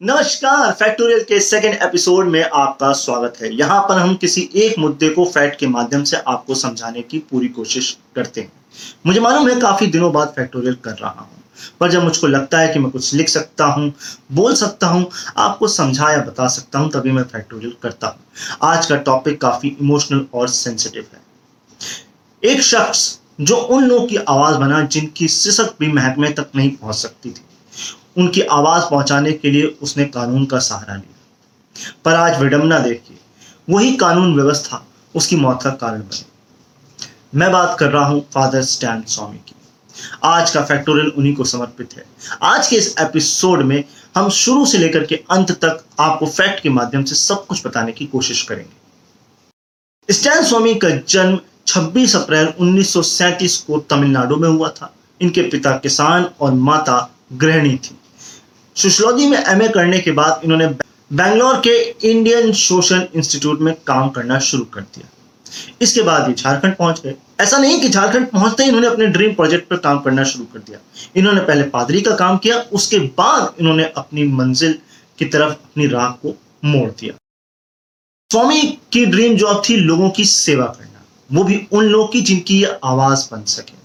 नमस्कार फैक्टोरियल के second episode में आपका स्वागत है। यहाँ पर हम किसी एक मुद्दे को फैक्ट के माध्यम से आपको समझाने की पूरी कोशिश करते हैं। मुझे मालूम है काफ़ी दिनों बाद फैक्टोरियल कर रहा हूँ, पर जब मुझको लगता है कि मैं कुछ लिख सकता हूँ, बोल सकता हूँ, आपको समझा या बता सकता हूँ, तभी मैं फैक्टोरियल करता हूँ। आज का टॉपिक काफ़ी इमोशनल और सेंसिटिव है। एक शख्स जो उन लोगों की आवाज़ बना जिनकी सिसक भी महकमे तक नहीं पहुँच सकती थी। उनकी आवाज़ पहुँचाने के लिए उसने कानून का सहारा लिया। पर आज विडंबना देखिए, वही कानून व्यवस्था उसकी मौत का कारण बनी। मैं बात कर रहा हूँ फादर स्टैंड स्वामी की। आज का फैक्टोरियल उन्हीं को समर्पित है। आज के इस एपिसोड में हम शुरू से लेकर के अंत तक आपको फैक्ट के माध्यम से सब कुछ बताने की कोशिश करेंगे। स्टैन स्वामी का जन्म 26 अप्रैल 1937 को तमिलनाडु में हुआ था। इनके पिता किसान और माता गृहिणी थी। सोशलॉजी में एमए करने के बाद इन्होंने बैंगलोर के इंडियन सोशल इंस्टीट्यूट में काम करना शुरू कर दिया। इसके बाद ये झारखंड पहुँच गए। ऐसा नहीं कि झारखंड पहुँचते ही इन्होंने अपने ड्रीम प्रोजेक्ट पर काम करना शुरू कर दिया। इन्होंने पहले पादरी का काम किया, उसके बाद इन्होंने अपनी मंजिल की तरफ़ अपनी राह को मोड़ दिया। स्वामी की ड्रीम जॉब थी लोगों की सेवा करना। वो भी उन लोगों की जिनकी आवाज़ बन सके।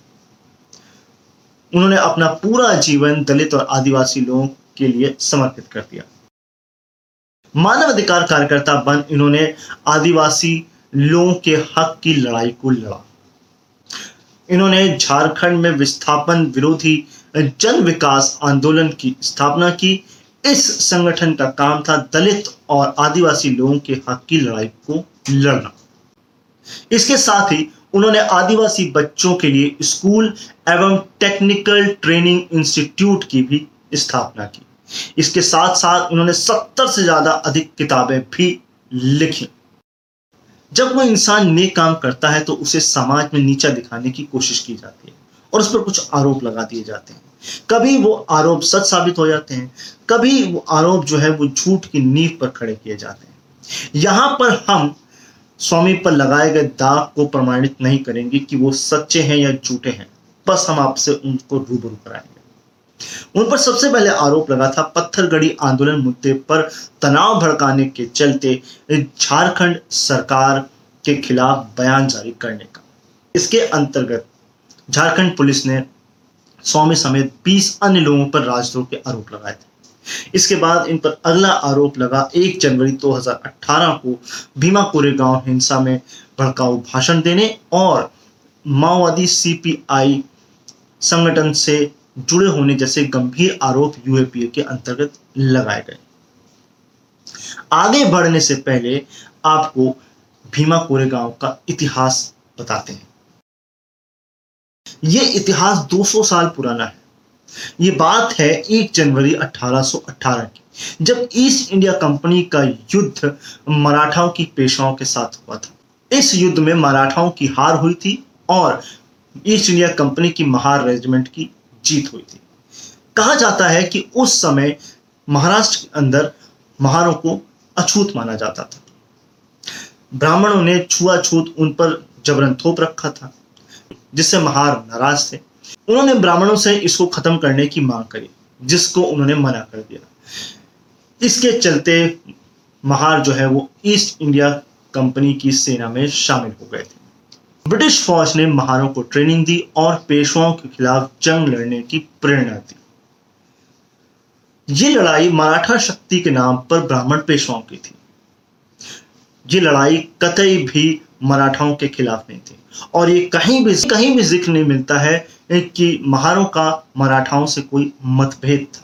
उन्होंने अपना पूरा जीवन दलित और आदिवासी लोगों के लिए समर्पित कर दिया। मानव अधिकार कार्यकर्ता बन इन्होंने आदिवासी लोगों के हक की लड़ाई को लड़ा। इन्होंने झारखंड में विस्थापन विरोधी जन विकास आंदोलन की स्थापना की। इस संगठन का काम था दलित और आदिवासी लोगों के हक की लड़ाई को लड़ना। इसके साथ ही उन्होंने आदिवासी बच्चों के लिए स्कूल एवं टेक्निकल ट्रेनिंग इंस्टीट्यूट की भी स्थापना की। इसके साथ साथ उन्होंने सत्तर से ज़्यादा अधिक किताबें भी लिखी। जब वो इंसान नेक काम करता है तो उसे समाज में नीचा दिखाने की कोशिश की जाती है और उस पर कुछ आरोप लगा दिए जाते हैं। कभी वो आरोप सच साबित हो जाते हैं, कभी वो आरोप जो है वो झूठ की नींव पर खड़े किए जाते हैं। यहाँ पर हम स्वामी पर लगाए गए दाग को प्रमाणित नहीं करेंगे कि वो सच्चे हैं या झूठे हैं। बस हम आपसे उनको रूबरू कराएँगे। उन पर सबसे पहले आरोप लगा था पत्थरगढ़ी आंदोलन मुद्दे पर तनाव भड़काने के चलते झारखंड सरकार के खिलाफ बयान जारी करने का। इसके अंतर्गत झारखंड पुलिस ने स्वामी समेत 20 अन्य लोगों पर राजद्रोह के आरोप लगाए थे। इसके बाद इन पर अगला आरोप लगा 1 जनवरी 2018 को भीमा कोरेगांव हिंसा में भड़काऊ भाषण देने और माओवादी सीपीआई संगठन से जुड़े होने जैसे गंभीर आरोप यूएपीए के अंतर्गत लगाए गए। आगे बढ़ने से पहले आपको भीमा कोरेगांव का इतिहास बताते हैं। यह इतिहास 200 साल पुराना है। ये बात है 1 जनवरी 1818 की, जब ईस्ट इंडिया कंपनी का युद्ध मराठाओं की पेशाओं के साथ हुआ था। इस युद्ध में मराठाओं की हार हुई थी और ईस्ट इंडिया कंपनी की महार रेजिमेंट की जीत हुई थी। कहा जाता है कि उस समय महाराष्ट्र के अंदर महारों को अछूत माना जाता था। ब्राह्मणों ने छुआछूत उन पर जबरन थोप रखा था, जिससे महार नाराज़ थे। उन्होंने ब्राह्मणों से इसको खत्म करने की मांग करी, जिसको उन्होंने मना कर दिया। इसके चलते महार जो है वो ईस्ट इंडिया कंपनी की सेना में शामिल हो गए थे। ब्रिटिश फौज ने महारों को ट्रेनिंग दी और पेशवाओं के खिलाफ जंग लड़ने की प्रेरणा दी। ये लड़ाई मराठा शक्ति के नाम पर ब्राह्मण पेशवाओं की थी। ये लड़ाई कतई भी मराठाओं के खिलाफ नहीं थी। और ये कहीं भी कहीं भी ज़िक्र नहीं मिलता है कि महारों का मराठाओं से कोई मतभेद था।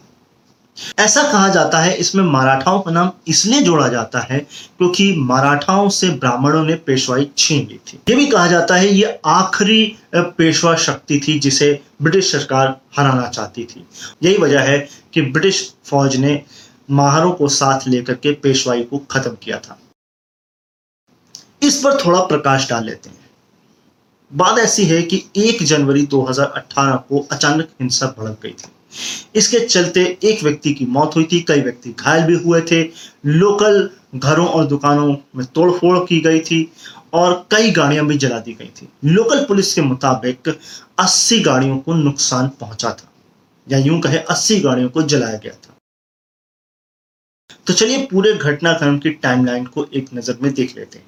ऐसा कहा जाता है, इसमें मराठाओं का नाम इसलिए जोड़ा जाता है क्योंकि मराठाओं से ब्राह्मणों ने पेशवाई छीन ली थी। ये भी कहा जाता है, ये आखिरी पेशवा शक्ति थी जिसे ब्रिटिश सरकार हराना चाहती थी। यही वजह है कि ब्रिटिश फौज ने माहरों को साथ लेकर के पेशवाई को खत्म किया था। इस पर थोड़ा प्रकाश डाल लेते हैं। बात ऐसी है कि 1 जनवरी 2018 को अचानक हिंसा भड़क गई थी। इसके चलते एक व्यक्ति की मौत हुई थी, कई व्यक्ति घायल भी हुए थे। लोकल घरों और दुकानों में तोड़फोड़ की गई थी और कई गाड़ियाँ भी जला दी गई थी। लोकल पुलिस के मुताबिक 80 गाड़ियों को नुकसान पहुँचा था, या यूँ कहे 80 गाड़ियों को जलाया गया था। तो चलिए पूरे घटनाक्रम की टाइमलाइन को एक नज़र में देख लेते हैं।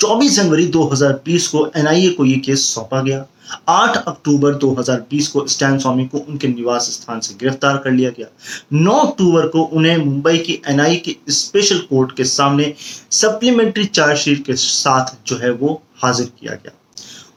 24 जनवरी 2020 को एनआईए को यह केस सौंपा गया। 8 अक्टूबर 2020 को स्टैन स्वामी को उनके निवास स्थान से गिरफ़्तार कर लिया गया। 9 अक्टूबर को उन्हें मुंबई की एनआईए की स्पेशल कोर्ट के सामने सप्लीमेंट्री चार्जशीट के साथ जो है वो हाजिर किया गया।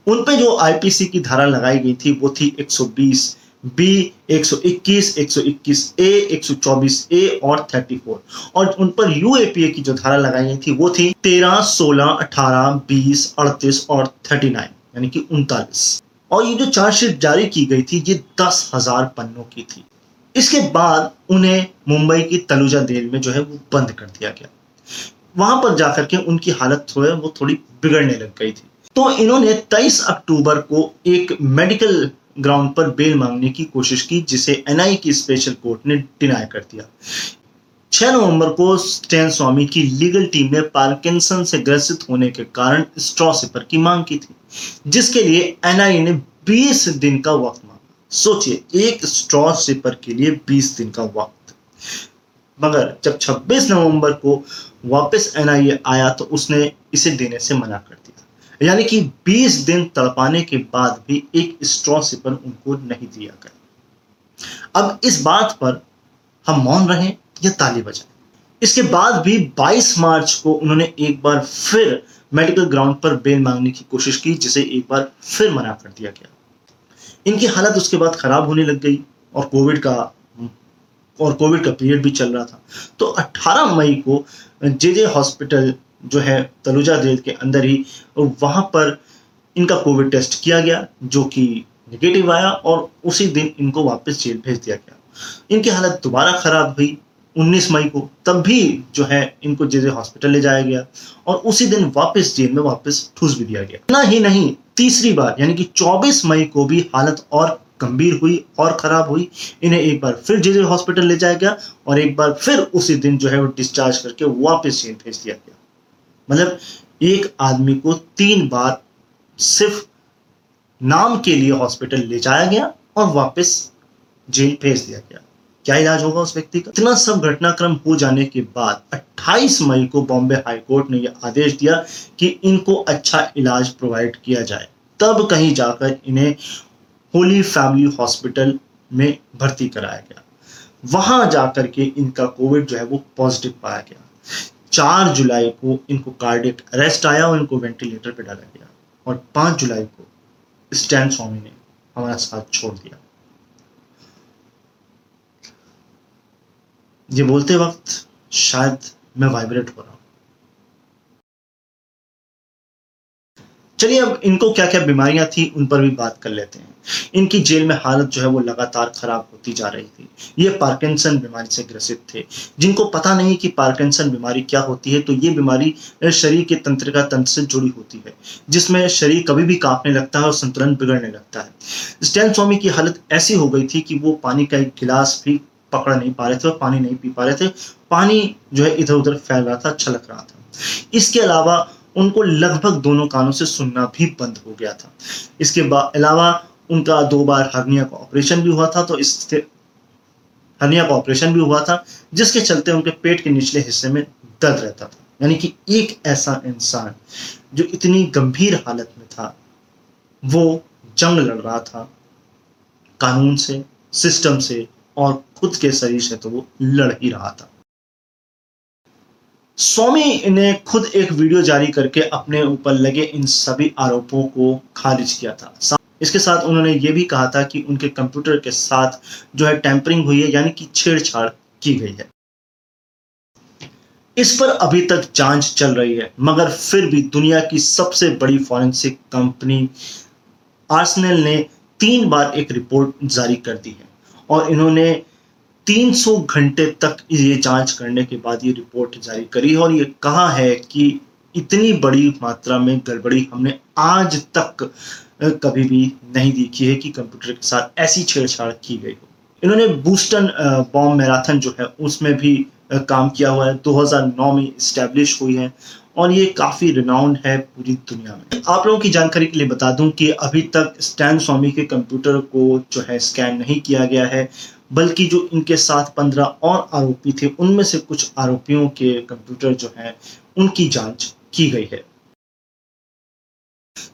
उन पे जो आईपीसी की धारा लगाई गई थी वो थी 120 बी 121, 121 ए 124 ए और 34 और उन पर यूएपीए की जो धारा लगाई गई थी वो थी 13, 16, 18, 20, 38 और 39 यानी कि उनतालीस। और ये जो चार्जशीट जारी की गई थी ये दस हज़ार पन्नों की थी। इसके बाद उन्हें मुंबई की तलुजा जेल में जो है वो बंद कर दिया गया। वहाँ पर जाकर के उनकी हालत जो है वो थोड़ी बिगड़ने लग गई थी। तो इन्होंने 23 अक्टूबर को एक मेडिकल ग्राउंड पर बेल मांगने की कोशिश की, जिसे एनआई की स्पेशल कोर्ट ने डिनाई कर दिया। 6 नवंबर को स्टैन स्वामी की लीगल टीम ने पार्किंसन से ग्रसित होने के कारण स्ट्रॉ सिपर की मांग की थी, जिसके लिए एनआई ने 20 दिन का वक्त मांगा। सोचिए, एक स्ट्रॉ सिपर के लिए 20 दिन का वक्त। मगर जब 26 नवंबर को वापस एनआईए आया तो उसने इसे देने से मना कर दिया। यानी कि 20 दिन तड़पाने के बाद भी एक स्ट्रॉ सिपन उनको नहीं दिया गया। अब इस बात पर हम मौन रहे या ताली बजाएँ। इसके बाद भी 22 मार्च को उन्होंने एक बार फिर मेडिकल ग्राउंड पर बेल मांगने की कोशिश की, जिसे एक बार फिर मना कर दिया गया। इनकी हालत उसके बाद खराब होने लग गई और कोविड का, और कोविड का पीरियड भी चल रहा था। तो 18 मई को जे जे हॉस्पिटल जो है तलुजा जेल के अंदर ही, और वहाँ पर इनका कोविड टेस्ट किया गया, जो कि निगेटिव आया, और उसी दिन इनको वापस जेल भेज दिया गया। इनकी हालत दोबारा खराब हुई 19 मई को, तब भी जो है इनको जे हॉस्पिटल ले जाया गया, और उसी दिन वापस जेल में वापस ठूस भी दिया गया। ना ही नहीं, तीसरी बार, यानी कि 24 मई को भी हालत और गंभीर हुई और खराब हुई। इन्हें एक बार फिर जे हॉस्पिटल ले जाया गया, और एक बार फिर उसी दिन जो है वो डिस्चार्ज करके वापस जेल भेज दिया गया। मतलब एक आदमी को तीन बार सिर्फ़ नाम के लिए हॉस्पिटल ले जाया गया और वापस जेल भेज दिया गया। क्या इलाज होगा उस व्यक्ति का? इतना सब घटनाक्रम हो जाने के बाद 28 मई को बॉम्बे हाई कोर्ट ने यह आदेश दिया कि इनको अच्छा इलाज प्रोवाइड किया जाए। तब कहीं जाकर इन्हें होली फैमिली हॉस्पिटल में भर्ती कराया गया। वहाँ जाकर के इनका कोविड जो है वो पॉजिटिव पाया गया। चार जुलाई को इनको कार्डिक अरेस्ट आया और इनको वेंटिलेटर पे डाला गया और पाँच जुलाई को स्टैन स्वामी ने हमारा साथ छोड़ दिया। ये बोलते वक्त शायद मैं वाइब्रेट हो रहा हूँ। चलिए अब इनको क्या क्या बीमारियाँ थी, उन पर भी बात कर लेते हैं। इनकी जेल में हालत जो है वो लगातार खराब होती जा रही थी। ये पार्किंसन बीमारी से ग्रसित थे। जिनको पता नहीं कि पार्किंसन बीमारी क्या होती है तो ये बीमारी शरीर के तंत्रिका तंत्र से जुड़ी होती है, जिसमें शरीर कभी भी कांपने लगता है और संतुलन बिगड़ने लगता है। स्टैन स्वामी की हालत ऐसी हो गई थी कि वो पानी का एक गिलास भी पकड़ नहीं पा रहे थे और पानी नहीं पी पा रहे थे। पानी जो है इधर उधर फैल रहा था, छलक रहा था। इसके अलावा उनको लगभग दोनों कानों से सुनना भी बंद हो गया था। इसके अलावा उनका दो बार हर्निया का ऑपरेशन भी हुआ था तो इस हर्निया का ऑपरेशन भी हुआ था, जिसके चलते उनके पेट के निचले हिस्से में दर्द रहता था। यानी कि एक ऐसा इंसान जो इतनी गंभीर हालत में था, वो जंग लड़ रहा था कानून से, सिस्टम से और खुद के शरीर से तो वो लड़ ही रहा था। स्वामी ने खुद एक वीडियो जारी करके अपने ऊपर लगे इन सभी आरोपों को खारिज किया था। इसके साथ उन्होंने ये भी कहा था कि उनके कंप्यूटर के साथ जो है टैंपरिंग हुई है, यानी कि छेड़छाड़ की गई है। इस पर अभी तक जाँच चल रही है, मगर फिर भी दुनिया की सबसे बड़ी फॉरेंसिक कंपनी आर्सनल ने तीन बार एक रिपोर्ट जारी कर दी है और इन्होंने 300 घंटे तक ये जाँच करने के बाद ये रिपोर्ट जारी करी है और ये कहा है कि इतनी बड़ी मात्रा में गड़बड़ी हमने आज तक कभी भी नहीं देखी है कि कंप्यूटर के साथ ऐसी छेड़छाड़ की गई हो। इन्होंने बूस्टन बॉम्ब मैराथन जो है उसमें भी काम किया हुआ है। 2009 में इस्टेब्लिश हुई है और ये काफ़ी रिनाउंड है पूरी दुनिया में। आप लोगों की जानकारी के लिए बता दूँ कि अभी तक स्टैन स्वामी के कंप्यूटर को जो है स्कैन नहीं किया गया है। बल्कि जो इनके साथ पंद्रह और आरोपी थे, उनमें से कुछ आरोपियों के कंप्यूटर जो है, उनकी जाँच की गई है।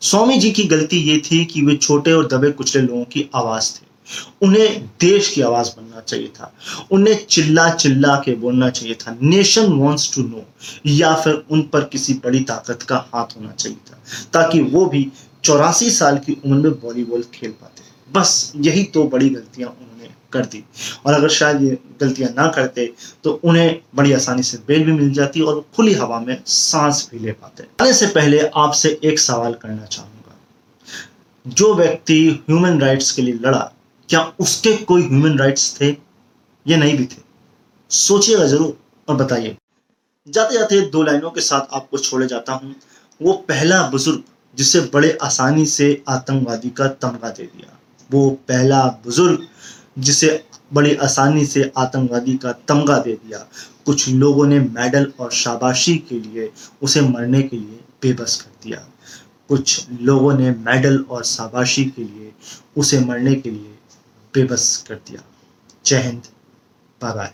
स्वामी जी की गलती ये थी कि वे छोटे और दबे कुचले लोगों की आवाज़ थे। उन्हें देश की आवाज़ बनना चाहिए था। उन्हें चिल्ला चिल्ला के बोलना चाहिए था। नेशन वॉन्ट्स टू नो या फिर उन पर किसी बड़ी ताकत का हाथ होना चाहिए था, ताकि वो भी चौरासी साल की उम्र में वॉलीबॉल खेल पाते। बस यही तो बड़ी गलतियाँ उन्होंने कर दी। और अगर शायद ये गलतियाँ ना करते तो उन्हें बड़ी आसानी से बेल भी मिल जाती और खुली हवा में सांस भी ले पाते। आने से पहले आपसे एक सवाल करना चाहूँगा। जो व्यक्ति ह्यूमन राइट्स के लिए लड़ा, क्या उसके कोई ह्यूमन राइट्स थे? या नहीं भी थे। सोचिएगा ज़रूर और बताइए। जाते जाते दो लाइनों के साथ आपको छोड़े जाता हूँ। वो पहला बुज़ुर्ग जिसे बड़े आसानी से आतंकवादी का तमगा दे दिया। वो पहला बुज़ुर्ग जिसे बड़ी आसानी से आतंकवादी का तमगा दे दिया। कुछ लोगों ने मेडल और शाबाशी के लिए उसे मरने के लिए बेबस कर दिया। कुछ लोगों ने मेडल और शाबाशी के लिए उसे मरने के लिए बेबस कर दिया। जय हिंद, बाय बाय।